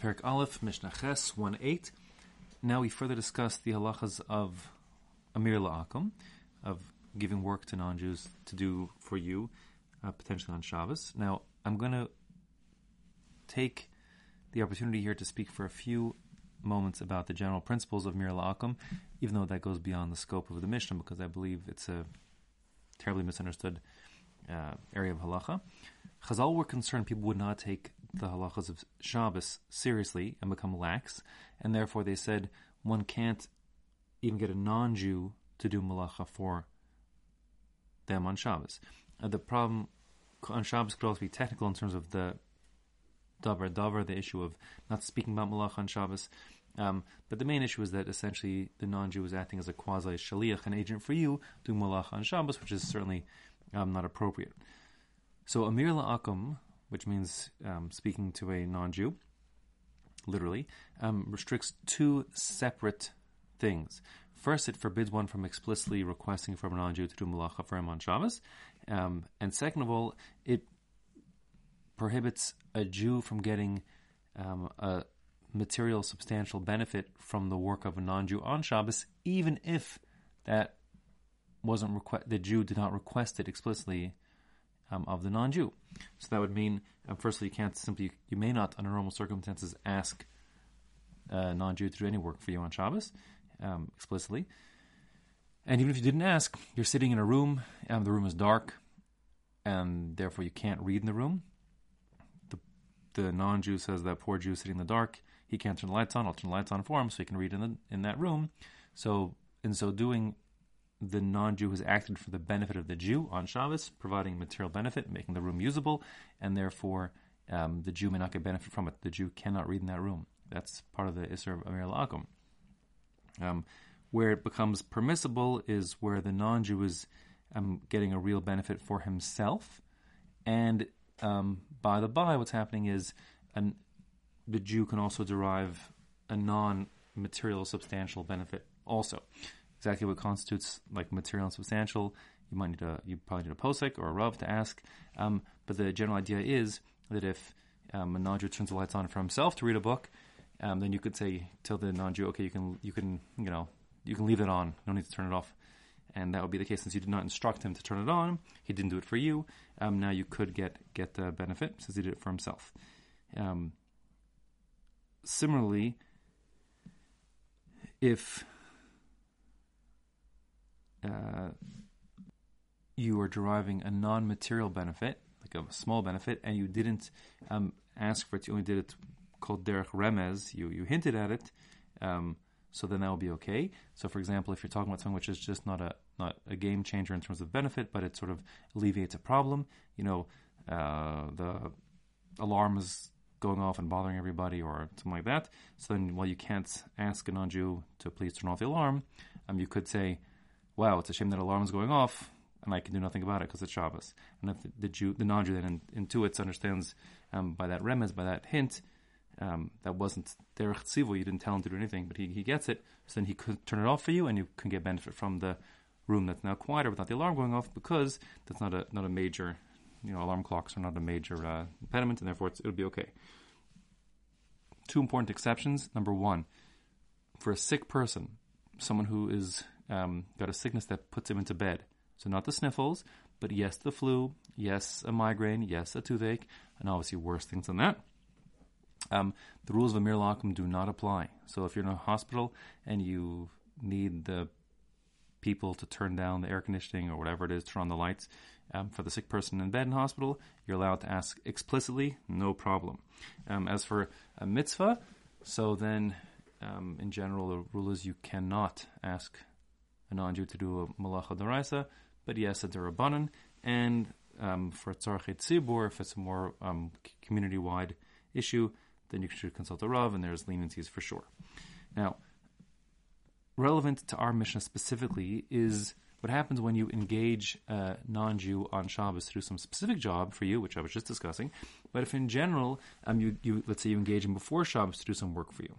Perek Aleph, Mishnah Ches 1 8. Now we further discuss the halachas of Amir La'akum, of giving work to non Jews to do for you, uh, potentially on Shabbos. Now, I'm going to take the opportunity here to speak for a few moments about the general principles of Mir La'akum, even though that goes beyond the scope of the Mishnah, because I believe it's a terribly misunderstood uh, area of halacha. Chazal were concerned people would not take the halachas of Shabbos seriously and become lax, and therefore they said one can't even get a non-Jew to do malacha for them on Shabbos. Uh, the problem on Shabbos could also be technical in terms of the daber davar, the issue of not speaking about malacha on Shabbos. Um, but the main issue is that essentially the non-Jew is acting as a quasi shaliach, an agent for you, doing malacha on Shabbos, which is certainly um, not appropriate. So Amir La'akum, which means um, speaking to a non-Jew, literally, um, restricts two separate things. First, it forbids one from explicitly requesting from a non-Jew to do malacha for him on Shabbos, um, and second of all, it prohibits a Jew from getting um, a material substantial benefit from the work of a non-Jew on Shabbos, even if that wasn't requ- the Jew did not request it explicitly um, of the non-Jew. So that would mean, um, firstly, you can't simply, you may not, under normal circumstances, ask a non-Jew to do any work for you on Shabbos um, explicitly. And even if you didn't ask, you're sitting in a room, and the room is dark, and therefore you can't read in the room. The, the non-Jew says that poor Jew sitting in the dark, he can't turn the lights on. I'll turn the lights on for him so he can read in the, in that room. So in so doing, the non-Jew has acted for the benefit of the Jew on Shabbos, providing material benefit, making the room usable, and therefore um, the Jew may not get benefit from it. The Jew cannot read in that room. That's part of the Isser of Amir. Um, where it becomes permissible is where the non-Jew is um, getting a real benefit for himself, and um, by the by, what's happening is an, the Jew can also derive a non-material substantial benefit also exactly what constitutes like material and substantial. You might need a you probably need a posek or a rav to ask. Um, but the general idea is that if um, a non-Jew turns the lights on for himself to read a book, um, then you could say tell the non-Jew, okay, you can you can you know you can leave it on. No need to turn it off. And that would be the case since you did not instruct him to turn it on. He didn't do it for you. Um, now you could get get the benefit since he did it for himself. Um, similarly, if uh, you are deriving a non-material benefit, like a small benefit, and you didn't um, ask for it, you only did it called derech remez, you, you hinted at it, um, so then that will be okay. So, for example, if you're talking about something which is just not a not a game changer in terms of benefit, but it sort of alleviates a problem, you know, uh, the alarm is going off and bothering everybody or something like that. So then, while you can't ask a non-Jew to please turn off the alarm, um, you could say, wow, it's a shame that alarm is going off, and I can do nothing about it because it's Shabbos. And if the, Jew, the non-Jew then intuits, understands um, by that remez, by that hint, um, that wasn't derech tzivu, you didn't tell him to do anything, but he, he gets it, so then he could turn it off for you, and you can get benefit from the room that's now quieter without the alarm going off because that's not a not a major, you know, alarm clocks are not a major uh, impediment, and therefore it'll be okay. Two important exceptions. Number one, for a sick person, someone who is um, got a sickness that puts him into bed. So not the sniffles, but yes, the flu, yes, a migraine, yes, a toothache, and obviously worse things than that. Um, the rules of Amir La'akum do not apply. So if you're in a hospital and you need the people to turn down the air conditioning or whatever it is, turn on the lights um, for the sick person in bed in hospital, you're allowed to ask explicitly, no problem. Um, as for a mitzvah, so then um, in general, the rule is you cannot ask a non-Jew to do a malacha deraisa, but yes, a derabanan, and um, for tzarchei tzibur, if it's a more um, community-wide issue, then you should consult a rav, and there's leniencies for sure. Now, relevant to our Mishnah specifically is what happens when you engage a non-Jew on Shabbos to do some specific job for you, which I was just discussing. But if in general, um, you, you let's say you engage him before Shabbos to do some work for you.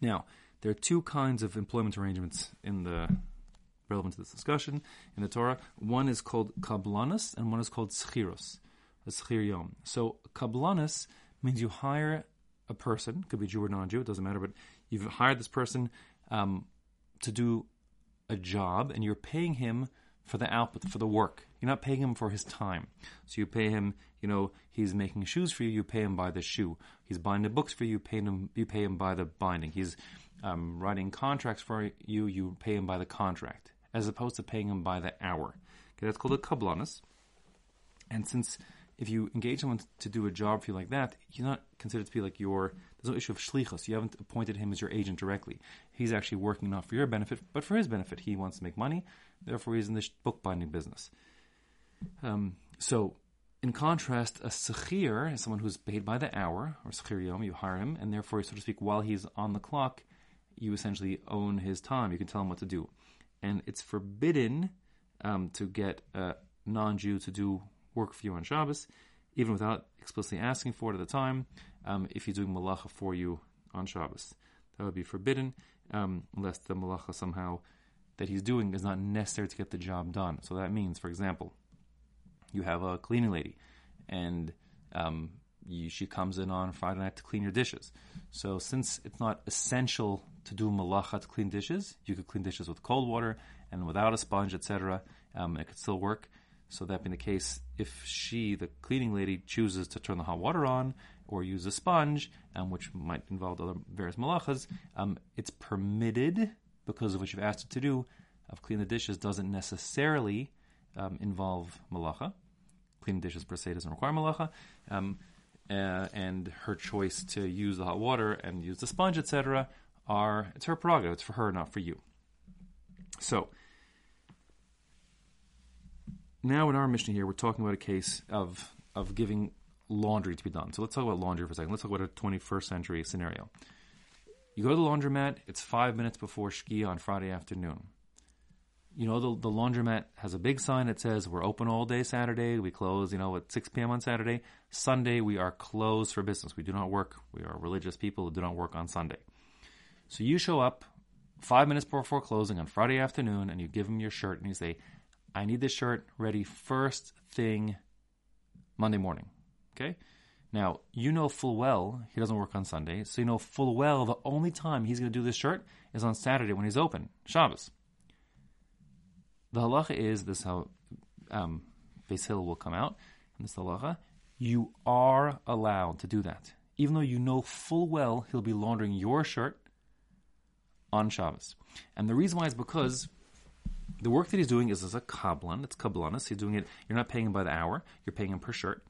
Now, there are two kinds of employment arrangements in the relevant to this discussion in the Torah. One is called kablanus and one is called schiros, a schir yom. So kablanus means you hire a person, could be Jew or non-Jew, it doesn't matter, but you've hired this person um, to do a job, and you're paying him for the output, for the work. You're not paying him for his time. So you pay him, you know, he's making shoes for you, you pay him by the shoe. He's binding the books for you, you pay him, you pay him by the binding. He's um, writing contracts for you, you pay him by the contract, as opposed to paying him by the hour. Okay, that's called a kablanus. And since if you engage someone to do a job for you like that, you're not considered to be like your. There's no issue of shlichus. You haven't appointed him as your agent directly. He's actually working not for your benefit, but for his benefit. He wants to make money, therefore he's in the bookbinding business. Um, so, in contrast, a sechir is someone who's paid by the hour, or sechir yom. You hire him, and therefore, so to speak, while he's on the clock, you essentially own his time. You can tell him what to do, and it's forbidden um, to get a non-Jew to do work for you on Shabbos, even without explicitly asking for it at the time, um, if he's doing malacha for you on Shabbos. That would be forbidden, um, unless the malacha somehow that he's doing is not necessary to get the job done. So that means, for example, you have a cleaning lady, and um, you, she comes in on Friday night to clean your dishes. So since it's not essential to do malacha to clean dishes, you could clean dishes with cold water and without a sponge, etc. Um, it could still work. So that being the case, if she, the cleaning lady, chooses to turn the hot water on or use a sponge, um, which might involve other various malachas, um, it's permitted because of what you've asked it to do. Of clean the dishes doesn't necessarily um, involve malacha. Cleaning dishes per se doesn't require malacha. Um, uh, and her choice to use the hot water and use the sponge, etc., are it's her prerogative. It's for her, not for you. So now in our Mishnah here, we're talking about a case of of giving laundry to be done. So let's talk about laundry for a second. Let's talk about a 21st century scenario. You go to the laundromat. It's five minutes before Shkia on Friday afternoon. You know the, the laundromat has a big sign that says we're open all day Saturday. We close, you know, at 6 p.m. on Saturday. Sunday we are closed for business. We do not work. We are religious people who do not work on Sunday. So you show up five minutes before closing on Friday afternoon, and you give them your shirt, and you say, I need this shirt ready first thing Monday morning. Okay? Now, you know full well he doesn't work on Sunday, so you know full well the only time he's going to do this shirt is on Saturday when he's open, Shabbos. The halacha is this how um, Beis Hillel will come out and this halacha. You are allowed to do that, even though you know full well he'll be laundering your shirt on Shabbos. And the reason why is because the work that he's doing is as a kablan. It's kablanis. He's doing it. You're not paying him by the hour. You're paying him per shirt,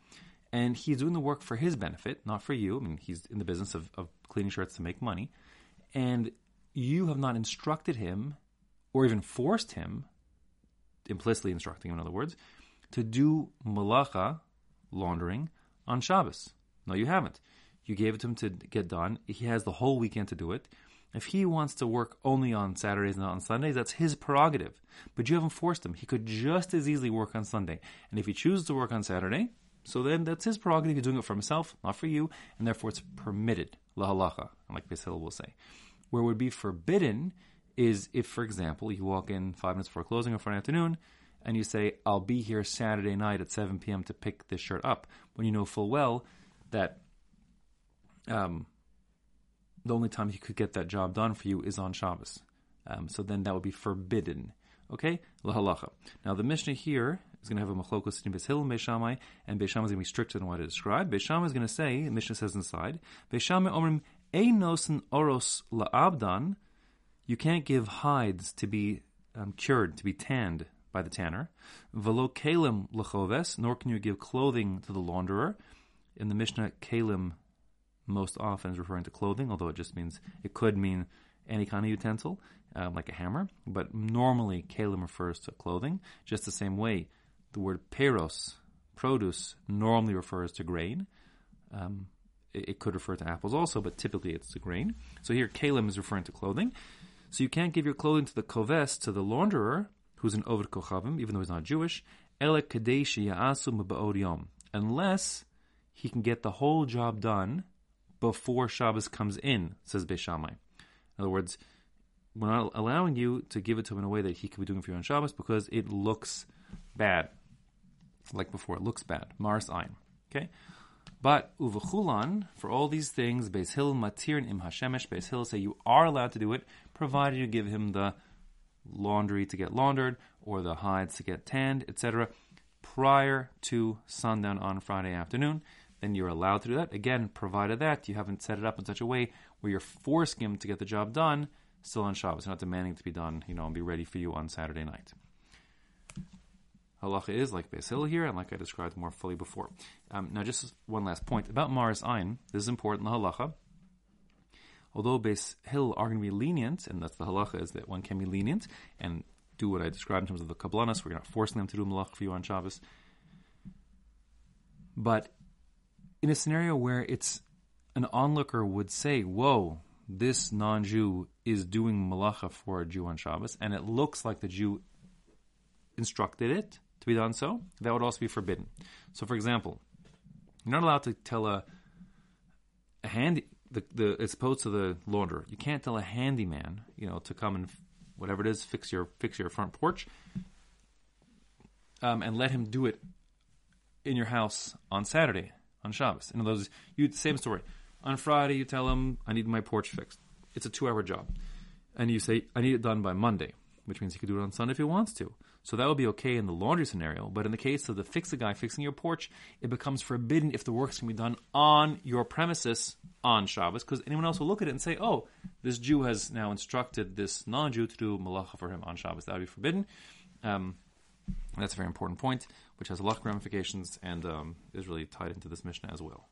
and he's doing the work for his benefit, not for you. I mean, he's in the business of, of cleaning shirts to make money, and you have not instructed him, or even forced him, implicitly instructing him, in other words, to do malacha, laundering, on Shabbos. No, you haven't. You gave it to him to get done. He has the whole weekend to do it. If he wants to work only on Saturdays and not on Sundays, that's his prerogative. But you haven't forced him. He could just as easily work on Sunday. And if he chooses to work on Saturday, so then that's his prerogative. He's doing it for himself, not for you, and therefore it's permitted, la halacha, like Hillel will say. Where it would be forbidden is if, for example, you walk in five minutes before closing on Friday afternoon, and you say, I'll be here Saturday night at 7 p.m. to pick this shirt up, when you know full well that um, the only time he could get that job done for you is on Shabbos. Um, so then that would be forbidden. Okay? Lahalacha. Now the Mishnah here is going to have a machlokos Beis Hillel and Beis Shammai, and Beis is going to be stricter than what it described. Beis Shammai is going to say, the Mishnah says inside, Beis Shammai omrim einosen oros la'abdan, you can't give hides to be um, cured, to be tanned by the tanner. Velo kalim lachoves, nor can you give clothing to the launderer. In the Mishnah, kalim most often is referring to clothing, although it just means it could mean any kind of utensil, um, like a hammer. But normally, kalim refers to clothing. Just the same way, the word peros, produce, normally refers to grain. Um, it, it, could refer to apples also, but typically it's to grain. So here, kalim is referring to clothing. So you can't give your clothing to the koves, to the launderer, who's an oved kochavim, even though he's not Jewish, unless he can get the whole job done before Shabbos comes in, says Beis Shammai. In other words, we're not allowing you to give it to him in a way that he could be doing for you on Shabbos because it looks bad. Like before, it looks bad. Maris Ein. Okay? But uvachulan for all these things, Beis Hill matir and im hashemesh. Beis Hill say you are allowed to do it, provided you give him the laundry to get laundered or the hides to get tanned, etc., prior to sundown on Friday afternoon. Then you're allowed to do that again, provided that you haven't set it up in such a way where you're forcing him to get the job done still on Shabbos, not demanding it to be done, you know, and be ready for you on Saturday night. Halacha is like Beis Hill here, and like I described more fully before. Um, now, just one last point about Maris Ein. This is important. The halacha, although Beis Hill are going to be lenient, and that's the halacha is that one can be lenient and do what I described in terms of the kablanas. We're not forcing them to do malach for you on Shabbos. But in a scenario where it's an onlooker would say, "Whoa, this non-Jew is doing malacha for a Jew on Shabbos," and it looks like the Jew instructed it to be done so, that would also be forbidden. So, for example, you're not allowed to tell a, a handy the, the as opposed to the launderer. You can't tell a handyman, you know, to come and whatever it is, fix your fix your front porch, um, and let him do it in your house on Saturday on Shabbos. In other words, you same story. On Friday, you tell him, "I need my porch fixed." It's a two-hour job, and you say, "I need it done by Monday," which means he could do it on Sunday if he wants to. So that would be okay in the laundry scenario, but in the case of the fix the guy fixing your porch, it becomes forbidden if the work's can be done on your premises on Shabbos, because anyone else will look at it and say, "Oh, this Jew has now instructed this non-Jew to do malacha for him on Shabbos." That would be forbidden. Um, that's a very important point, which has a lot of ramifications and um, is really tied into this Mishnah as well.